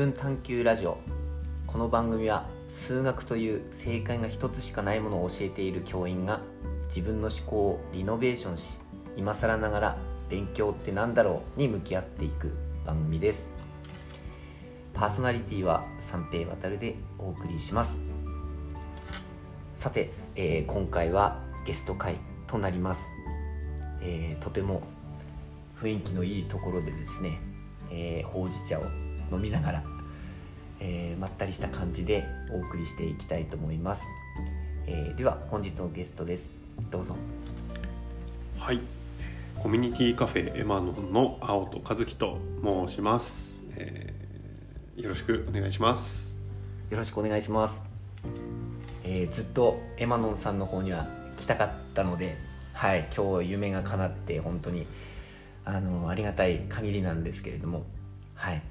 分探求ラジオ。この番組は数学という正解が一つしかないものを教えている教員が自分の思考をリノベーションし今更ながら勉強って何だろうに向き合っていく番組です。パーソナリティは三平渡でお送りします。さて、えー今回はゲスト会となります、えーとても雰囲気のいいところでですね、えーほうじ茶を飲みながら、えーまったりした感じでお送りしていきたいと思います、えーでは本日のゲストです。どうぞ。はい、コミュニティカフェエマノンの青戸和樹と申します、えーよろしくお願いします。よろしくお願いします、えーずっとエマノンさんの方には来たかったのではい今日夢が叶って本当にあのありがたい限りなんですけれどもはい。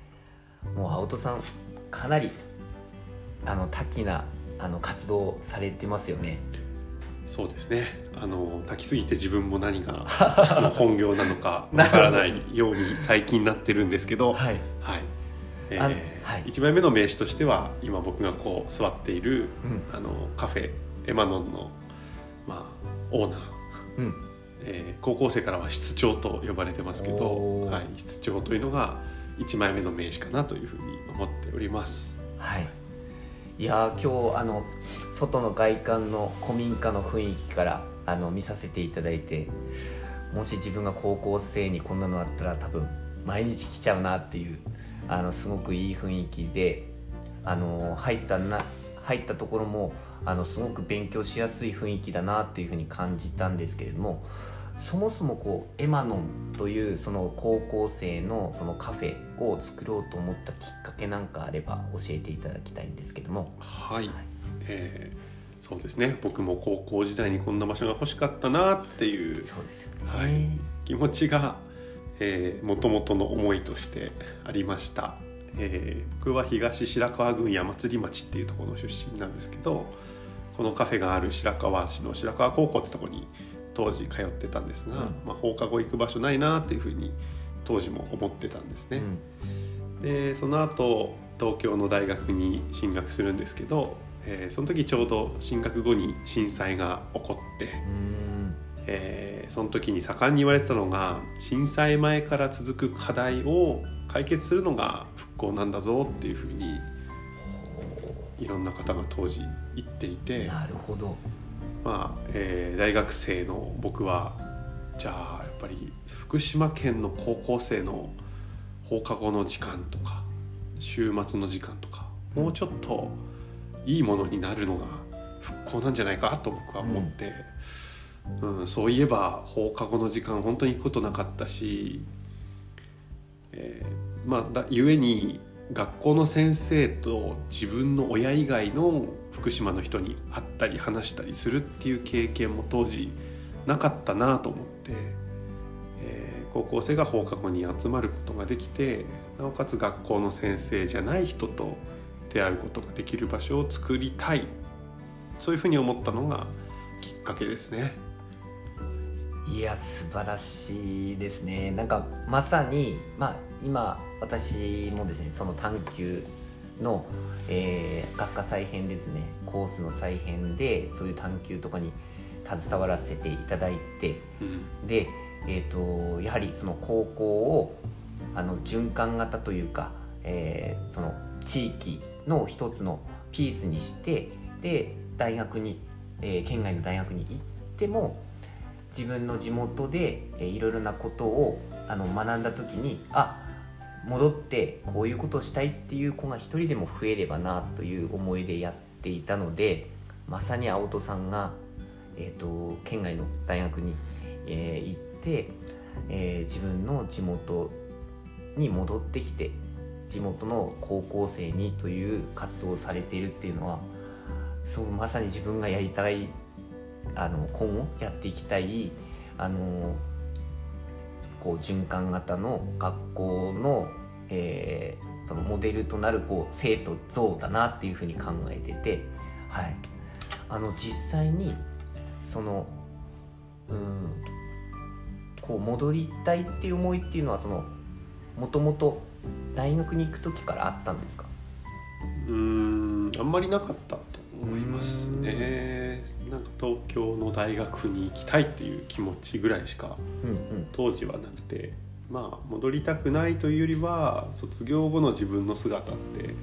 もう青戸さんかなりあの多岐なあの活動をされてますよね。そうですね。あの炊きすぎて自分も何が 本業なのかわからないように最近なってるんですけど、はい。はい。えあのはい。1枚目の名刺としては今僕がこう座っているうん。あのカフェエマノンのまあオーナー。うん。えー高校生からは室長と呼ばれてますけど、はい、室長というのが1枚目の名刺かなというふうに思っております。はいいや今日あの外の外観の古民家の雰囲気からあの見させていただいてもし自分が高校生にこんなのあったら多分毎日来ちゃうなっていうあのすごくいい雰囲気であの入ったな入ったところもあのすごく勉強しやすい雰囲気だなっていうふうに感じたんですけれどもそもそもこうエマノンというその高校生のそのカフェを作ろうと思ったきっかけなんかあれば教えていただきたいんですけども。はい、えーそうですね。僕も高校時代にこんな場所が欲しかったなっていうそうですよね。はい。気持ちがもともとの思いとしてありました、えー僕は東白川郡山釣町っていうところの出身なんですけどこのカフェがある白川市の白川高校ってところに当時通ってたんですが、うん。まあ、放課後行く場所ないなっていうふうに当時も思ってたんですね、うん。でその後東京の大学に進学するんですけど、えーその時ちょうど進学後に震災が起こって、うん。えーその時に盛んに言われてたのが震災前から続く課題を解決するのが復興なんだぞっていうふうにいろんな方が当時言っていて、なるほどまあえー大学生の僕はじゃあやっぱり福島県の高校生の放課後の時間とか週末の時間とかもうちょっといいものになるのが復興なんじゃないかと僕は思って、うんそういえば放課後の時間本当に行くことなかったし、えーまあだゆえに学校の先生と自分の親以外の福島の人に会ったり話したりするっていう経験も当時なかったなと思って、えー高校生が放課後に集まることができてなおかつ学校の先生じゃない人と出会うことができる場所を作りたいそういうふうに思ったのがきっかけですね。いや素晴らしいですねなんかまさにまあ今私もですねその探究の、えー学科再編ですね。コースの再編でそういう探究とかに携わらせていただいてうん。で、えー、とやはりその高校をあの循環型というか、えーその地域の一つのピースにしてで大学に、えー県外の大学に行っても自分の地元で、えーいろいろなことをあの学んだ時にあ戻ってこういうことをしたいっていう子が一人でも増えればなという思いでやっていたのでまさに青戸さんが、えー、と県外の大学に、えー行って、えー自分の地元に戻ってきて地元の高校生にという活動をされているっていうのはそうまさに自分がやりたいあの今後やっていきたいあのこう循環型の学校の、えーそのモデルとなるこう生徒像だなっていうふうに考えてて、はい、あの実際にそのうんこう戻りたいっていう思いっていうのはそのもともと大学に行く時からあったんですか？うんあんまりなかった。思いますね。なんか東京の大学に行きたいっていう気持ちぐらいしかうんうん。当時はなくてまあ戻りたくないというよりは卒業後の自分の姿って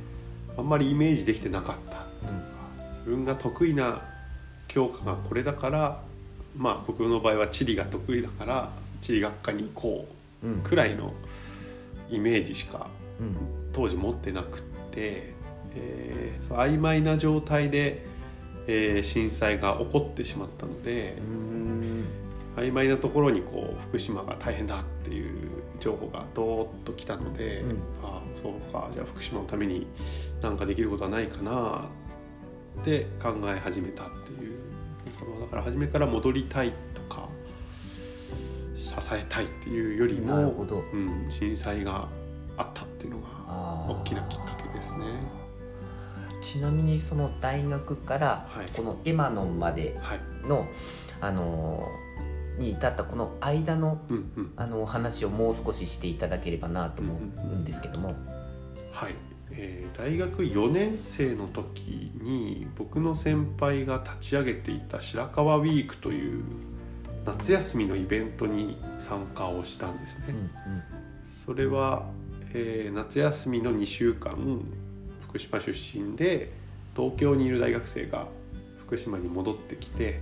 あんまりイメージできてなかった。自分が得意な教科がこれだからまあ僕の場合は地理が得意だから地理学科に行こうんうんうくらいのイメージしかうん。当時持ってなくって、えー曖昧な状態で、えー震災が起こってしまったのでうん。曖昧なところにこう福島が大変だっていう情報がどーっときたので、うん。ああそうかじゃあ福島のために何かできることはないかなって考え始めたっていうだから初めから戻りたいとか支えたいっていうよりも、うん、震災があったっていうのが大きなきっかけですね。ちなみにその大学からはい。このエマノンまではい、の、あのーに至ったこの間のうんうん。あのお話をもう少ししていただければなと思うんですけども、はい、えー大学4年生の時に僕の先輩が立ち上げていた白川ウィークという夏休みのイベントに参加をしたんですね。うんそれは、えー夏休みの2週間福島出身で東京にいる大学生が福島に戻ってきて、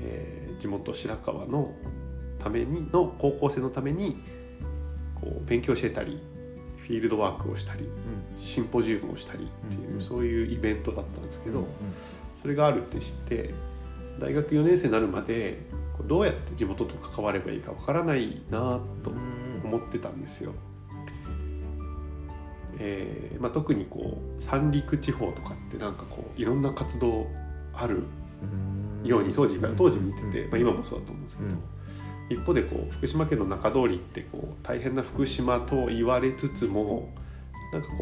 えー地元白川のためにの高校生のためにこう勉強してたりフィールドワークをしたりシンポジウムをしたりっていう、うんうん。そういうイベントだったんですけど、うんそれがあるって知って大学4年生になるまでどうやって地元と関わればいいかわからないなとうん。思ってたんですよ。えーまあ、特にこう三陸地方とかってなんかこういろんな活動あるうんように当時うん。当時見てて、うん。まあ、今もそうだと思うんですけど、一方でこう福島県の中通りってこう大変な福島と言われつつもなんかこ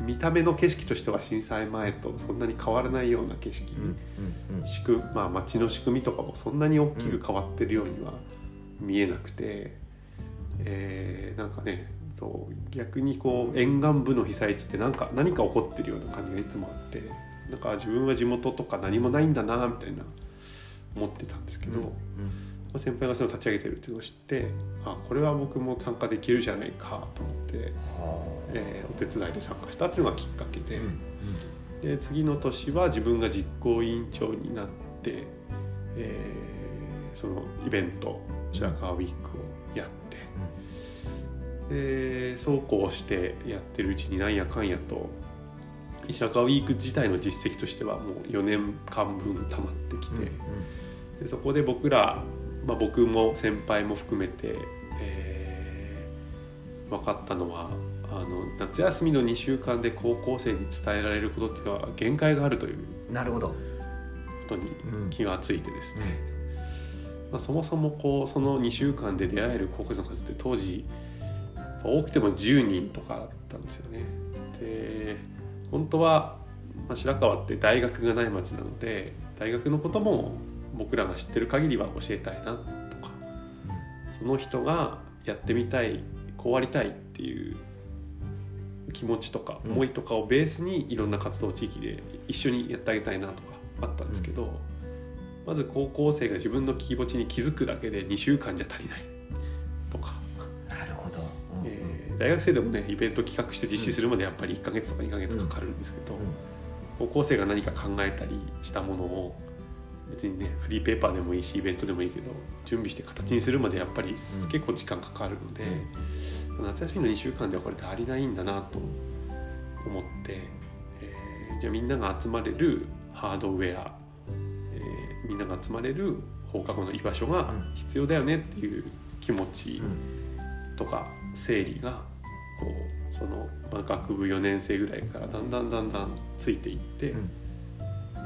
う見た目の景色としては震災前とそんなに変わらないような景色、うん。うん。まあ、街の仕組みとかもそんなに大きく変わってるようには見えなくて、えーなんかねそう逆にこう沿岸部の被災地ってなんか何か起こってるような感じがいつもあってなんか自分は地元とか何もないんだなみたいな思ってたんですけど、うんまあ先輩がそういうの立ち上げてるっていうのを知ってあこれは僕も参加できるじゃないかと思って、はえーお手伝いで参加したっていうのがきっかけで。あうん。で次の年は自分が実行委員長になって、えーそのイベント白川ウィークでそうこうしてやってるうちになんやかんやと白川ウィーク自体の実績としてはもう4年間分溜まってきて、でそこで僕ら、まあ、僕も先輩も含めて、えー分かったのはあの夏休みの2週間で高校生に伝えられることっていうのは限界があるといううんなるほど、ことにうん。気がついてですね、まあ、そもそもこうその2週間で出会える高校生の数って当時多くても10人とかだったんですよね。で本当は、まあ、白川って大学がない町なので大学のことも僕らが知ってる限りは教えたいなとかその人がやってみたいこうありたいっていう気持ちとかうん思いとかをベースにいろんな活動地域で一緒にやってあげたいなとかあったんですけど、まず高校生が自分の気持ちに気づくだけで2週間じゃ足りないとか、大学生でもねイベント企画して実施するまでやっぱり1ヶ月とか2ヶ月かかるんですけど、高校生が何か考えたりしたものを別にねフリーペーパーでもいいしイベントでもいいけど準備して形にするまでやっぱりうん。結構時間かかるので、夏休みの2週間ではこれ足りないんだなと思って、えーじゃあみんなが集まれるハードウェア、えーみんなが集まれる放課後の居場所が必要だよねっていう気持ちうん。とか整理がこうその、まあ、学部4年生ぐらいからだんだんだんだんついていって、うん。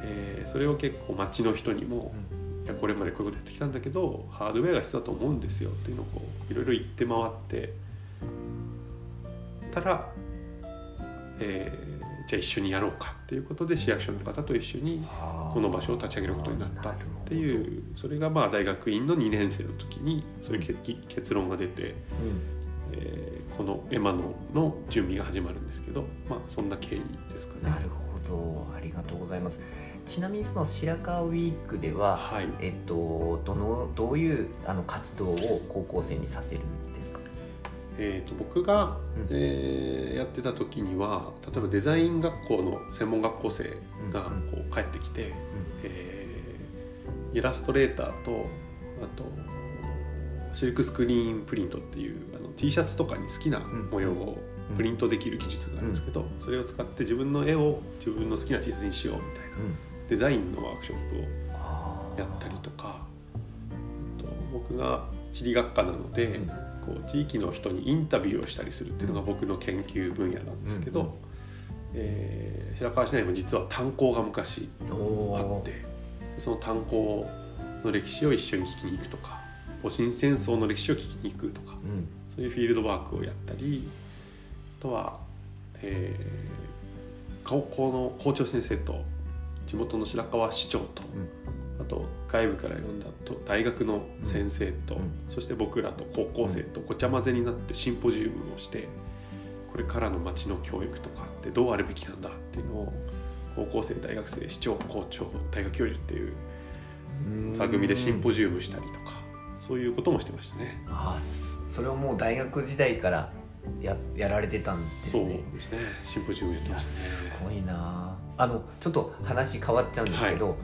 えーそれを結構町の人にも、いやこれまでこういうことやってきたんだけどハードウェアが必要だと思うんですよっていうのをこういろいろ言って回ってたら、えーじゃあ一緒にやろうかっていうことで市役所の方と一緒にはあ。この場所を立ち上げることになったっていうそれがまあ大学院の2年生の時にそういう結結論が出て、うん。ええーこのエマノの準備が始まるんですけど、まあ、そんな経緯ですかね。なるほど。ありがとうございます。ちなみにその白川ウィークでは、はい。えっと、どのどういうあの活動を高校生にさせるんですか、えー、と僕が、うん。えーやってた時には例えばデザイン学校の専門学校生がこう帰ってきて、えーイラストレーターとあとシルクスクリーンプリントっていう T シャツとかに好きな模様をプリントできる技術があるんですけど、それを使って自分の絵を自分の好きな T シャツにしようみたいなデザインのワークショップをやったりとかあと僕が地理学科なので、うん。こう地域の人にインタビューをしたりするっていうのが僕の研究分野なんですけど、えー白河市内も実は炭鉱が昔あってその炭鉱の歴史を一緒に聞きに行くとか戊辰戦争の歴史を聞きに行くとかうんそういうフィールドワークをやったりあとは、えー高校の校長先生と地元の白河市長と、あと外部から呼んだと大学の先生と、うん。そして僕らと高校生とごちゃ混ぜになってシンポジウムをしてこれからの町の教育とかってどうあるべきなんだっていうのを高校生大学生市長校長大学教授っていううん。座組でシンポジウムしたりとかそういうこともしてましたね。あーすそれをもう大学時代からややられてたんですそうねですね。シンポジウムやってましたね。すごいな。あのちょっと話変わっちゃうんですけど、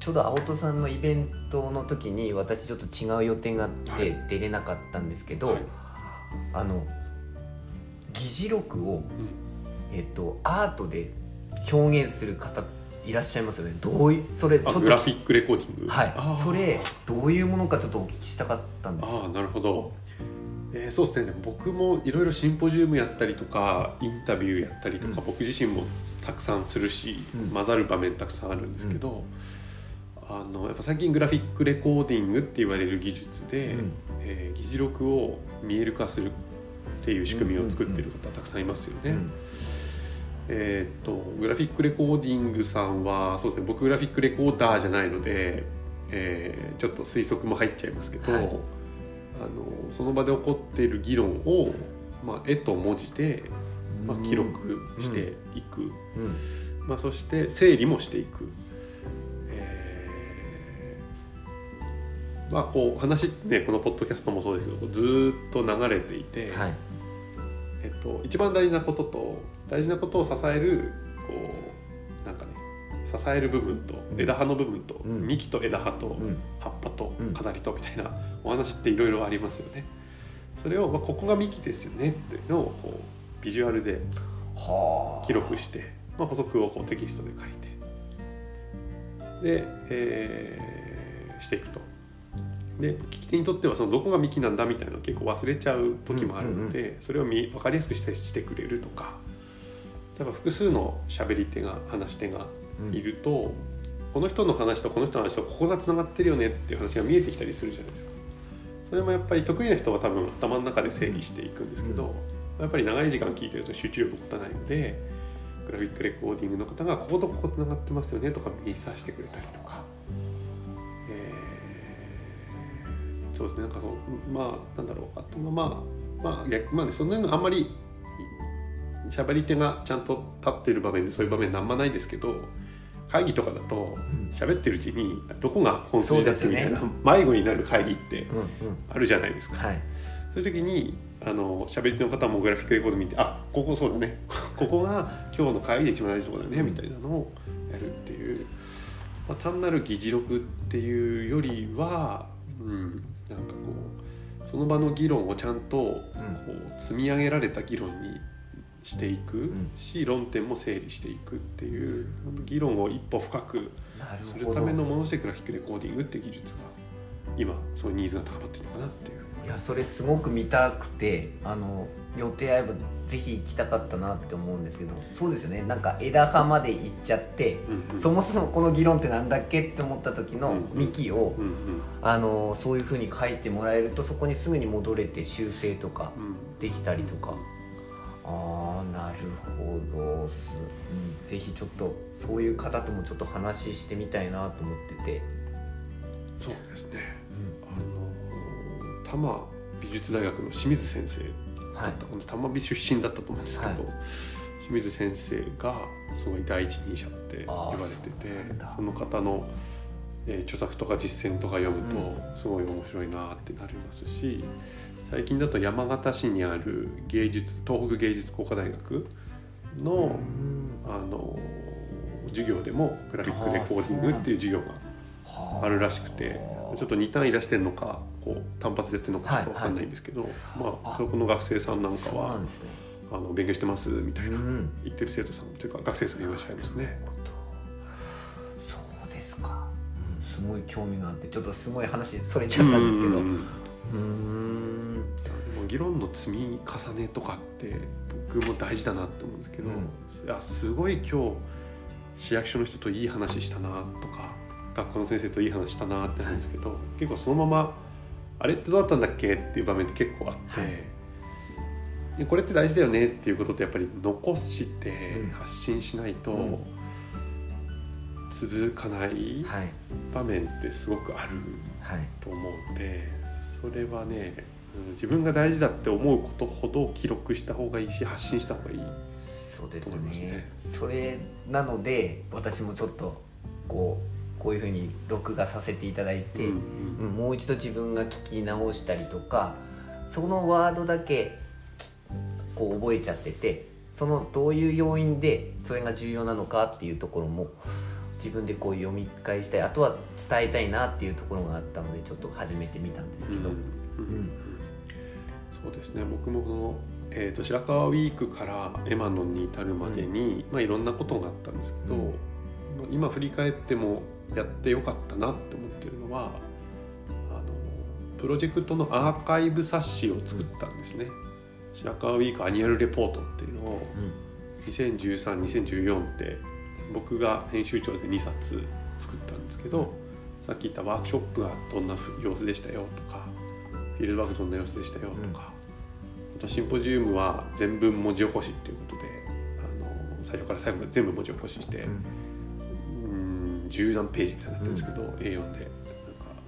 ちょうど青戸さんのイベントの時に私ちょっと違う予定があってはい。出れなかったんですけど、はい。あの議事録を、えっと、アートで表現する方いらっしゃいますよね。どういそれちょっとあグラフィックレコーディング。はい。それどういうものかちょっとお聞きしたかったんですああなるほど、えーそうですね。僕もいろいろシンポジウムやったりとかインタビューやったりとか、うん。僕自身もたくさんするし、うん。混ざる場面たくさんあるんですけど、あのやっぱ最近グラフィックレコーディングって言われる技術で、うん。えー議事録を見える化するっていう仕組みを作ってる方たくさんいますよね。うん。えーっとグラフィックレコーディングさんはそうですね。僕グラフィックレコーダーじゃないので、えーちょっと推測も入っちゃいますけど、はいあのその場で起こっている議論を、まあ、絵と文字で、まあ、記録していく、うん。まあ、そして整理もしていく。えーまあこう話ねこのポッドキャストもそうですけどずーっと流れていて、はい。えっと、一番大事なことと大事なことを支えるこうなんかね支える部分とうん。枝葉の部分と、うん。幹と枝葉とうん。葉っぱとうん。飾りとみたいなお話っていろいろありますよね。それを、まあ、ここが幹ですよねっていうのをこうビジュアルではあ記録して、まあ、補足をこうテキストで書いてで、えーしていくと。で聞き手にとってはそのどこが幹なんだみたいなのを結構忘れちゃう時もあるので、それを見分かりやすくしてしてくれるとか例えば複数の喋り手が話し手がうんいると、この人の話とこの人の話とここがつながってるよねっていう話が見えてきたりするじゃないですか。それもやっぱり得意な人は多分頭の中で整理していくんですけど、やっぱり長い時間聞いてると集中力持たないのでグラフィックレコーディングの方がこことここつながってますよねとか見させてくれたりとか、えーそうですね。なんかそうまあなんだろう。あとはまあまあ逆まあねそんなのあんまり喋り手がちゃんと立ってる場面でそういう場面なんもないですけど会議とかだとうん。喋ってるうちにどこが本筋だっけみたいな、迷子になる会議ってあるじゃないですか。はい。そういう時にあの喋り手の方もグラフィックレコード見てあここそうだね。ここが今日の会議で一番大事なところだねみたいなのをやるっていう、まあ、単なる議事録っていうよりは、うん、なんかこうその場の議論をちゃんとこう積み上げられた議論にしていくん。し論点も整理していくっていう議論を一歩深くするためのものとしてグラフィックレコーディングって技術が今そういうニーズが高まってるのかなっていう。いやそれすごく見たくてあの予定合えばぜひ行きたかったなって思うんですけどそうですよね。なんか枝葉まで行っちゃって、うんうん。そもそもこの議論ってなんだっけって思った時のうん幹を、うんうん。あのそういうふうに書いてもらえるとそこにすぐに戻れて修正とかうん。できたりとかああなるほど。す、うん、ぜひちょっとそういう方ともちょっと話してみたいなと思ってて、そうですね。あの多摩美術大学の清水先生。はい。この玉美出身だったと思うんですけど、はい。清水先生がすごい第一人者って言われててその方の、えー著作とか実践とか読むうとすごい面白いなってなりますし最近だと山形市にある芸術東北芸術工科大学のあの授業でもグラフィックレコーディングっていう授業があ。るらしくてちょっと2単位出してるのかこう単発でやってるのかちょっと分かんないんですけど、まああそこの学生さんなんかはあの勉強してますみたいなうん。言ってる生徒さんというか学生さんいらっしゃいますね。そうですか、うん、すごい興味があってちょっとすごい話それちゃったんですけど。ううんうんん。でも議論の積み重ねとかって僕も大事だなって思うんですけど、うん。いやすごい今日市役所の人といい話したなとか学校の先生といい話したなってなるんですけど、結構そのまま「あれってどうだったんだっけ?」っていう場面って結構あって、はい。でこれって大事だよねっていうことってやっぱり残してうん。発信しないとうん。続かないはい。場面ってすごくあるはい。と思うんでそれはね、うん自分が大事だって思うことほど記録した方がいいし発信した方がいい。そうですねねそれなので私もちょっとこうこういうふうに録画させていただいて、うんうんもう一度自分が聞き直したりとかそのワードだけきこう覚えちゃっててそのどういう要因でそれが重要なのかっていうところも自分でこう読み返したいあとは伝えたいなっていうところがあったのでちょっと始めてみたんですけど、うんうんうんそうですね。僕もこの、えー、と白川ウィークからエマノンに至るまでに、まあ、いろんなことがあったんですけど、うん。まあ今振り返ってもやってよかったなって思ってるのはあのプロジェクトのアーカイブ冊子を作ったんですね。白川ウィークアニュアルレポートっていうのを20132014って僕が編集長で2冊作ったんですけど、さっき言ったワークショップがどんな様子でしたよとかフィールドワークどんな様子でしたよとか、あとシンポジウムは全文文字起こしっていうことであの最初から最後まで全部文字起こしして、うん、十何ページみたいになってるんですけど、A4 で。なんか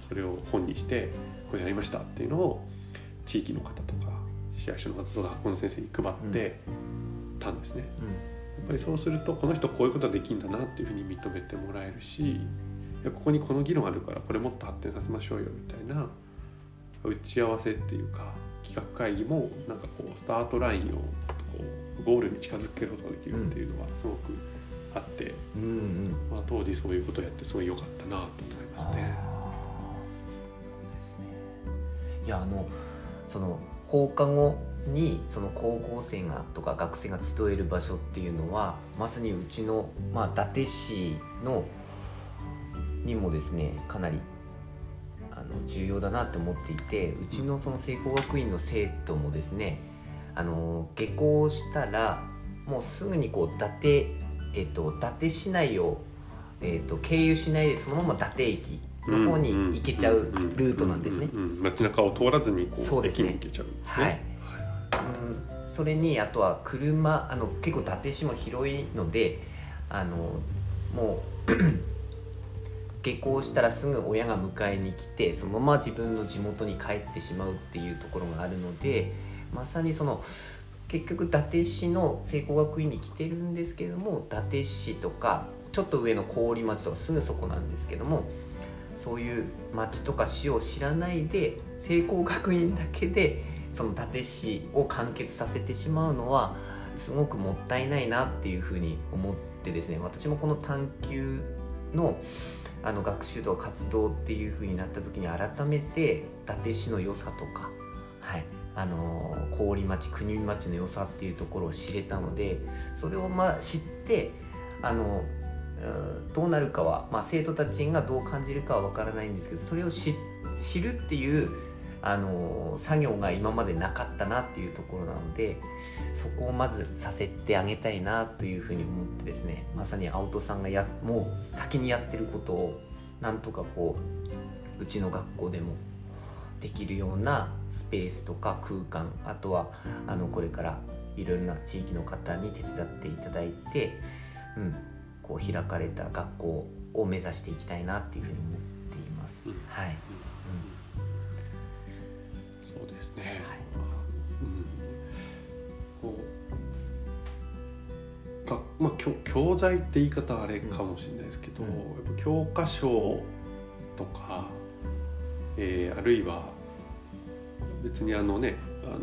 それを本にしてこれやりましたっていうのを地域の方とか市役所の方とか学校の先生に配ってたんですね。やっぱりそうするとこの人こういうことができるんだなっていうふうに認めてもらえるしいやここにこの議論あるからこれもっと発展させましょうよみたいな打ち合わせっていうか企画会議もなんかこうスタートラインをこうゴールに近づけることができるっていうのはすごくあって、うんうん。まあ、当時そういうことをやってすごい良かったなと思いますね。いやあのその放課後にその高校生がとか学生が集える場所っていうのはまさにうちの、まあ、伊達市のにもですねかなりあの重要だなって思っていてうちのその聖光学院の生徒もですねあの下校したらもうすぐにこう伊達、えっと、伊達市内を、えっと、経由しないでそのまま伊達駅の方に行けちゃうルートなんですね。街中を通らずにこそうですね駅に行けちゃうんですね。はいうん、それにあとは車あの結構伊達市も広いのであのもう下校したらすぐ親が迎えに来てそのまま自分の地元に帰ってしまうっていうところがあるのでまさにその結局伊達市の聖光学院に来てるんですけれども伊達市とかちょっと上の郡町とかすぐそこなんですけどもそういう町とか市を知らないで聖光学院だけでその伊達市を完結させてしまうのはすごくもったいないなっていうふうに思ってですね私もこの探究のあの学習とか活動っていうふうになった時に改めて伊達市の良さとか、はい、あの郡町国見町の良さっていうところを知れたのでそれをまあ知ってあのうどうなるかは、まあ、生徒たちがどう感じるかは分からないんですけどそれを知知るっていうあの作業が今までなかったなっていうところなのでそこをまずさせてあげたいなというふうに思ってですねまさに青戸さんがやもう先にやってることをなんとかこううちの学校でもできるようなスペースとか空間あとはあのこれからいろいろな地域の方に手伝っていただいて、うん、こう開かれた学校を目指していきたいなっていうふうに思っています。うんはい、ね、はい。うん。こうがまあ教教材って言い方あれかもしれないですけど、うん。やっぱ教科書とか、えーあるいは別にあのねあの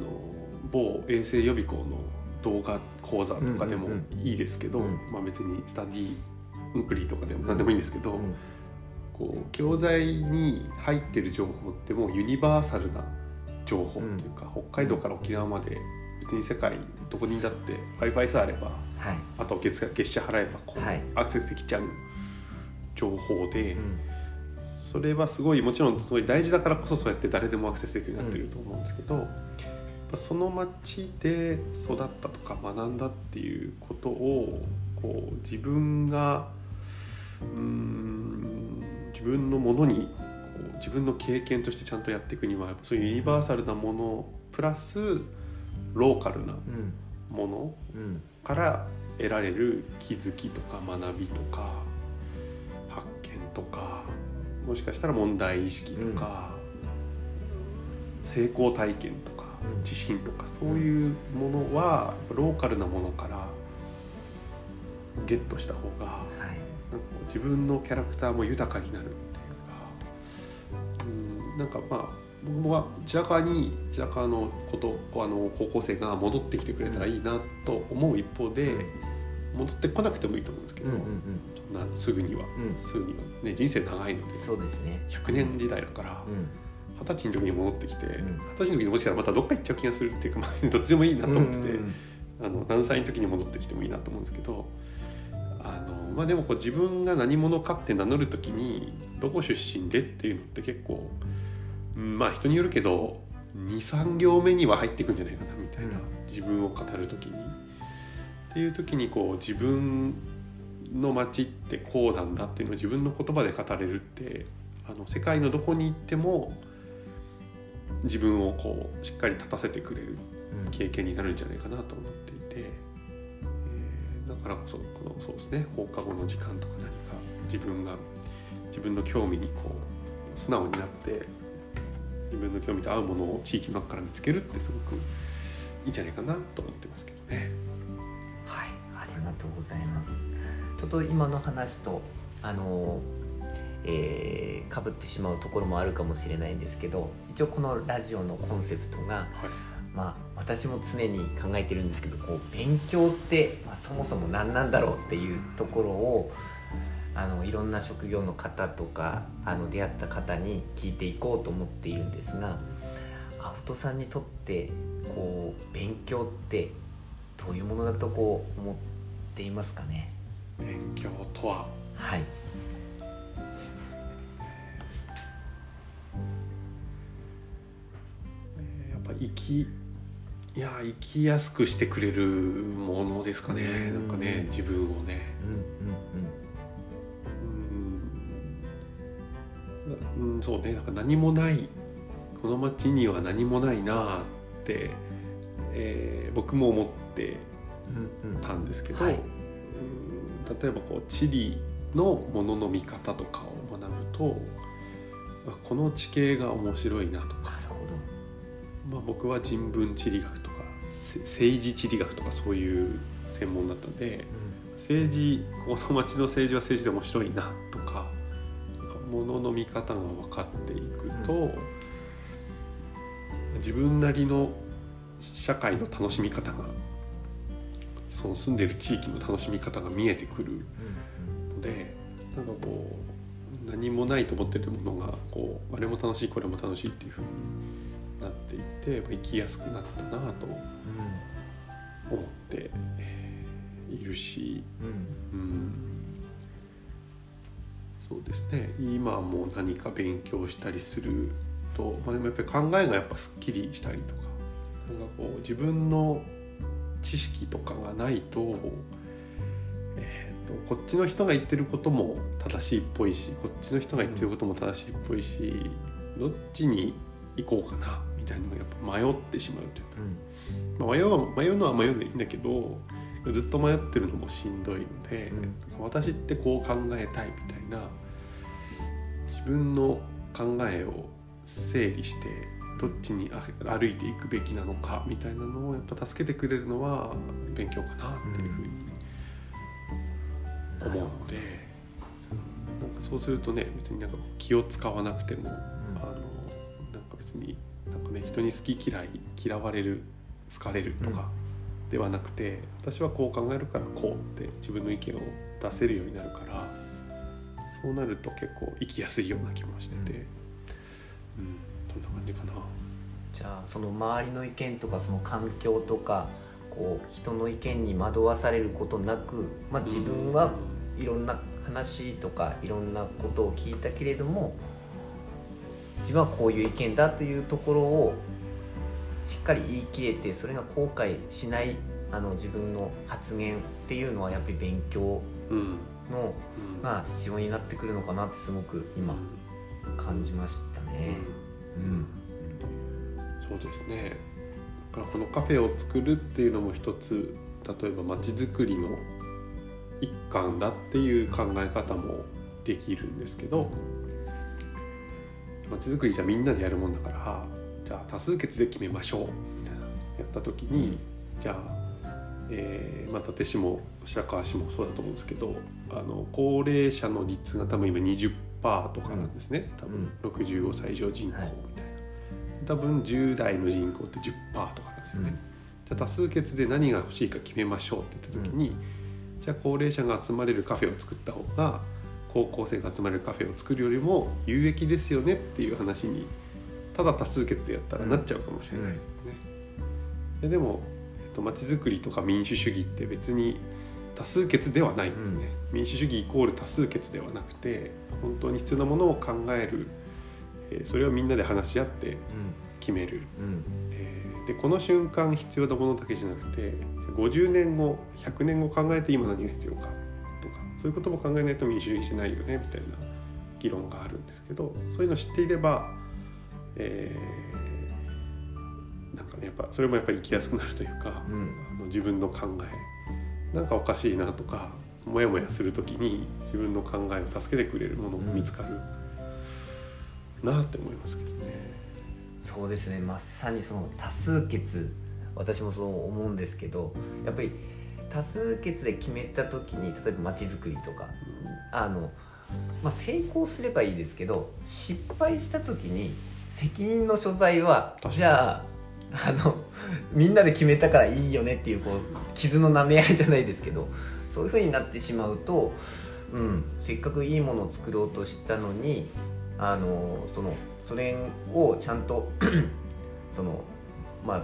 某衛星予備校の動画講座とかでもいいですけど、うん。まあ、別にスタディインプリとかでも何でもいいんですけど、うん。こう教材に入ってる情報ってもうユニバーサルな情報っていうか、北海道から沖縄まで別に世界どこにだって w i f i さえあればはい。あと月月謝払えばこう、はい。アクセスできちゃう情報で、うん。それはすごいもちろんすごい大事だからこそそうやって誰でもアクセスできるようになってると思うんですけど、やっぱその町で育ったとか学んだっていうことをこう自分がうーん自分のものに自分の経験としてちゃんとやっていくにはそういうユニバーサルなものプラスローカルなうんものうんから得られる気づきとか学びとか発見とかもしかしたら問題意識とか、成功体験とかうん自信とかそういうものはローカルなものからゲットした方がはい。なんか自分のキャラクターも豊かになるうんなんかまあ僕は白川に白川のことあの高校生が戻ってきてくれたらいいなと思う一方で、戻ってこなくてもいいと思うんですけど、うんうんすぐにはうん。すぐには、ね、人生長いのでそうですね。100年時代だからうん。二十歳の時に戻ってきて二十、ん歳の時にもしかしたらまたどっか行っちゃう気がするっていうか、まあ、どっちでもいいなと思ってて。うん。あの何歳の時に戻ってきてもいいなと思うんですけどあの、まあ、でもこう自分が何者かって名乗る時にどこ出身でっていうのって結構、うんまあ人によるけど23行目には入っていくんじゃないかなみたいな、うん。自分を語る時に。っていう時にこう自分の街ってこうなんだっていうのを自分の言葉で語れるってあの世界のどこに行っても自分をこうしっかり立たせてくれるうん。経験になるんじゃないかなと思っていて、からこそこのそうですね放課後の時間とか何か自分が自分の興味にこう素直になって自分の興味と合うものを地域の中から見つけるってすごくいいんじゃないかなと思ってますけどね。はい、ありがとうございます。ちょっと今の話とあのえー、被ってしまうところもあるかもしれないんですけど一応このラジオのコンセプトが、はいまあ、私も常に考えてるんですけどこう勉強って、まあ、そもそも何なんだろうっていうところをあのいろんな職業の方とかあの出会った方に聞いていこうと思っているんですが青戸さんにとってこう勉強ってどういうものだとこう思っていますかね？勉強とは？はい。えーやっぱ生きいや生きやすくしてくれるものですかね。うん。なんかね自分をね。うんうんそうね。なんか何もない。この町には何もないなって、えー僕も思ってたんですけど、はい。うん例えばこう地理のものの見方とかを学ぶとあこの地形が面白いなとか、まあ、僕は人文地理学政治地理学とかそういう専門だったんでど、政治この町の政治は政治で面白いなとかなんか物の見方が分かっていくと、自分なりの社会の楽しみ方がその住んでる地域の楽しみ方が見えてくるうんのでなんかこう何もないと思ってるものがこうあれも楽しいこれも楽しいっていう風になっていって生きやすくなったなと思ってえーいるし。うんうんうんそうですね今も何か勉強したりすると、まあ、でもやっぱり考えがやっぱすっきりしたりとかなんかこう自分の知識とかがないと,、えー、とこっちの人が言ってることも正しいっぽいしこっちの人が言ってることも正しいっぽいし、どっちに行こうかなみたいなのがやっぱ迷ってしまうというか。うん。まあ、迷うは迷うのは迷うでいいんだけどずっと迷ってるのもしんどいので、私ってこう考えたいみたいな自分の考えを整理してどっちにあ歩いていくべきなのかみたいなのをやっぱ助けてくれるのは勉強かなっていうふうに思うので、なんかそうするとね別になんか気を使わなくても、別になんかね人に好き嫌い嫌われる好かれるとかではなくて、私はこう考えるからこうって自分の意見を出せるようになるからそうなると結構生きやすいような気もしてて、うん、うん、そんな感じかな。じゃあその周りの意見とかその環境とかこう人の意見に惑わされることなく、まあ、自分はいろんな話とかいろんなことを聞いたけれども自分はこういう意見だというところをしっかり言い切れてそれが後悔しないあの自分の発言っていうのはやっぱり勉強の、が必要になってくるのかなってすごく今感じましたね。うん、うん、そうですね。このカフェを作るっていうのも一つ例えばまちづくりの一環だっていう考え方もできるんですけどまちづくりじゃみんなでやるもんだからじゃあ多数決で決めましょうやった時にじゃあえーまあ、伊達市も白河市もそうだと思うんですけどあの高齢者の率が多分今20%とかなんですね、多分65歳以上人口みたいな、はい、多分10代の人口って10%とかなんですよね、うん、じゃあ多数決で何が欲しいか決めましょうって言った時に、うん。じゃあ高齢者が集まれるカフェを作った方が高校生が集まれるカフェを作るよりも有益ですよねっていう話にただ多数決でやったらなっちゃうかもしれないね。ででも、えっと、街づくりとか民主主義って別に多数決ではないんですね、うん、民主主義イコール多数決ではなくて本当に必要なものを考える、えー、それをみんなで話し合って決める、うん、えー、でこの瞬間必要なものだけじゃなくて50年後100年後考えて今何が必要かそういうことも考えないと民主主義しないよねみたいな議論があるんですけどそういうのを知っていれば、えー、なんかねやっぱそれもやっぱり生きやすくなるというか、うん、あの自分の考えなんかおかしいなとかモヤモヤする時に自分の考えを助けてくれるものが見つかる、うん、なって思いますけどね。そうですねまさにその多数決私もそう思うんですけどやっぱり多数決で決めた時に例えば街づくりとかあの、まあ、成功すればいいですけど失敗した時に責任の所在はじゃああのみんなで決めたからいいよねっていうこう傷の舐め合いじゃないですけどそういうふうになってしまうと、うん、せっかくいいものを作ろうとしたのにあのそのそれをちゃんと そのまあ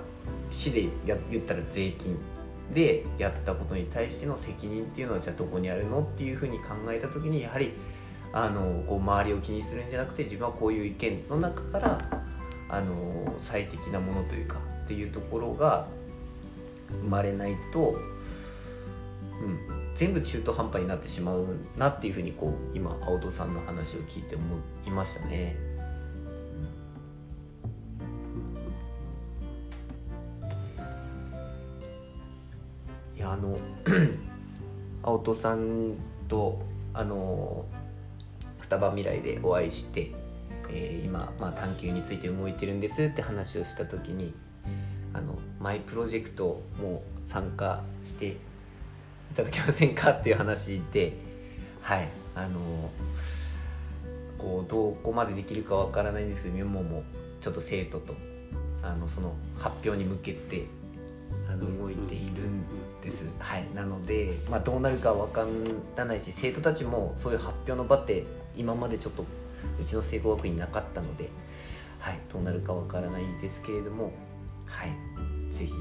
市でや言ったら税金でやったことに対しての責任っていうのはじゃあどこにあるのっていうふうに考えた時にやはりあのこう周りを気にするんじゃなくて自分はこういう意見の中からあの最適なものというかっていうところが生まれないと、うん、全部中途半端になってしまうなっていうふうにこう今青戸さんの話を聞いて思いましたね。やあの 青戸さんとあの双葉未来でお会いして、えー、今、まあ、探求について動いてるんですって話をした時にあのマイプロジェクトも参加していただけませんかっていう話ではいあのこうどこまでできるかわからないんですけどメモもちょっと生徒とあのその発表に向けてあの動いているんです、はい。なので、まあ、どうなるかわからないし生徒たちもそういう発表の場って今までちょっとうちの聖母学院なかったので、はい、どうなるかわからないですけれどもはい。是非こ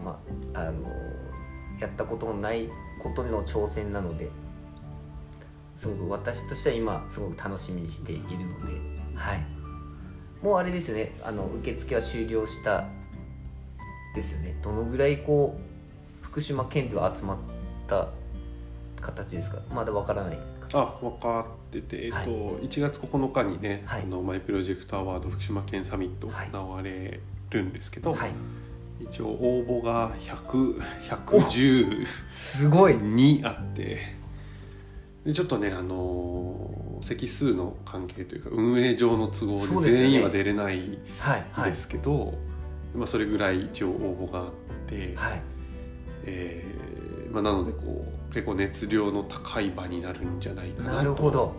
うまああのやったことのないことの挑戦なのですごく私としては今すごく楽しみにしているのではい。もうあれですよね。あの受付は終了したですよね。どのぐらいこう福島県では集まった形ですか？まだわからない。あ分かってて、えっと、はい、1月9日にね、はい、あのマイプロジェクトアワード福島県サミット行われるんですけど、はい、一応応募が100110すごい。にあってでちょっとねあのー席数の関係というか運営上の都合で全員は出れないですけどまあ、それぐらい一応応募があって、はい。えーまあ、なのでこう結構熱量の高い場になるんじゃないかななと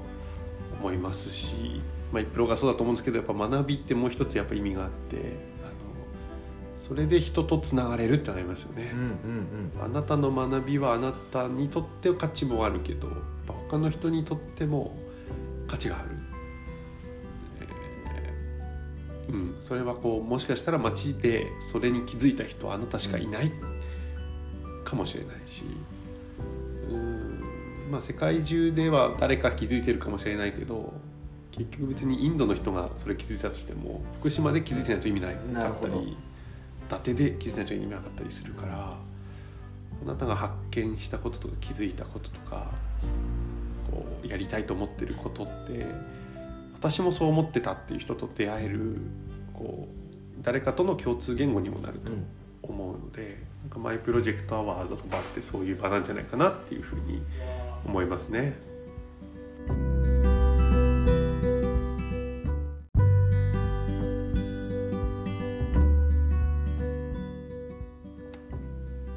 思いますし、まあ、プロがそうだと思うんですけどやっぱ学びってもう一つやっぱ意味があってあのそれで人とつながれるってなりますよね。うん。うんあなたの学びはあなたにとって価値もあるけど他の人にとっても価値がある、うん、それはこうもしかしたら街でそれに気づいた人はあなたしかいないかもしれないし、うん。まあ、世界中では誰か気づいてるかもしれないけど結局別にインドの人がそれ気づいたとしても福島で気づいてないと意味ない。かったり伊達で気づいてないと意味なかったりするから。あなたが発見したこととか気づいたこととかこうやりたいと思ってることって私もそう思ってたっていう人と出会えるこう誰かとの共通言語にもなるとうん。思うので、なんかマイプロジェクトアワードの場ってそういう場なんじゃないかなっていうふうに思いますね。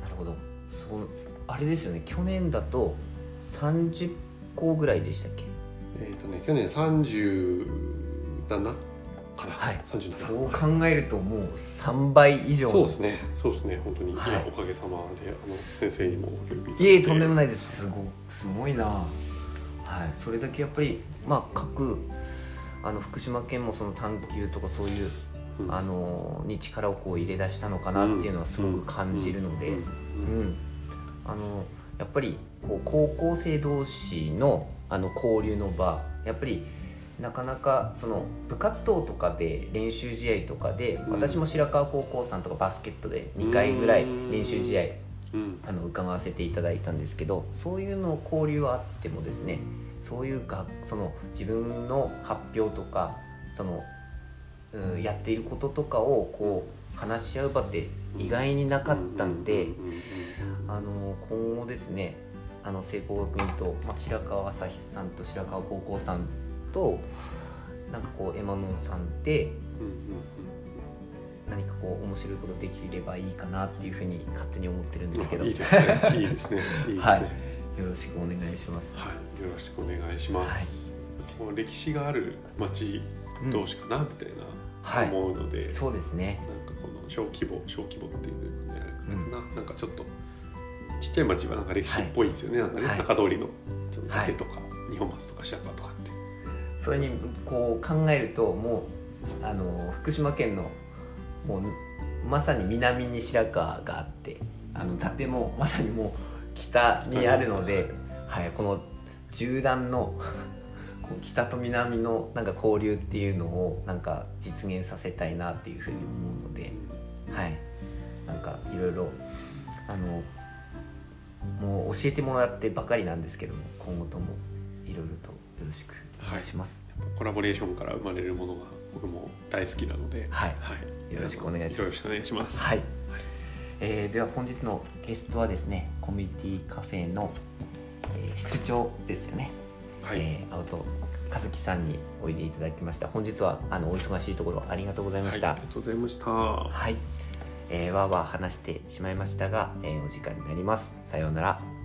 なるほど。そうあれですよね。去年だと30校ぐらいでしたっけ？えっ、とね去年37かな、はい。37そう考えるともう3倍以上のそうですね。そうですね。本当に、はい。おかげさまであの先生にも協力いえとんでもいないです。すごすごいな。はい。それだけやっぱりまあ各あの福島県もその探究とかそういううん。あのに力をこう入れ出したのかなっていうのはすごく感じるので、うん。うん。うん。あのやっぱりこう高校生同士のあの交流の場。やっぱりなかなかその部活動とかで練習試合とかで、うん。私も白川高校さんとかバスケットで2回ぐらい練習試合うん。あの伺わせていただいたんですけどそういうの交流はあってもですねそういうがその自分の発表とかその、うん、やっていることとかをこう話し合う場って意外になかったんで、あの今後ですねあの聖光学院と、まあ、白川朝日さんと白川高校さんとなんかこうエマノンさんでうんうん何かこう面白いことできればいいかなっていうふうに勝手に思ってるんですけど。うんいいですね。いいですね。はい。よろしくお願いします。はい、よろしくお願いします。この歴史がある町うん同士かな、みたいはい。な思うので、そうですね。なんかこの小規模小規模っていうのかな、なんかちょっとちっちゃい町はなんか歴史っぽいですよね。なんかね、はい。中通りのそのはい盾とか、日本松とか白川とかって。それにこう考えるともうあの福島県のもうまさに南に白川があってあの伊達もまさにもう北にあるので、はい、この縦断のこう北と南のなんか交流っていうのをなんか実現させたいなっていうふうに思うので、はい、なんかいろいろあのもう教えてもらってばかりなんですけども今後ともいろいろとよろしくお願いします。コラボレーションから生まれるものが僕も大好きなので、はい。はい、よろしくお願いします。よろしくお願いします。はい、えーでは本日のゲストはですねコミュニティカフェの、えー室長ですよね、はい、えー青戸和樹さんにおいでいただきました。本日はあのお忙しいところありがとうございました。はいありがとうございました。はい、えーわーわー話してしまいましたが、えーお時間になります。さようなら。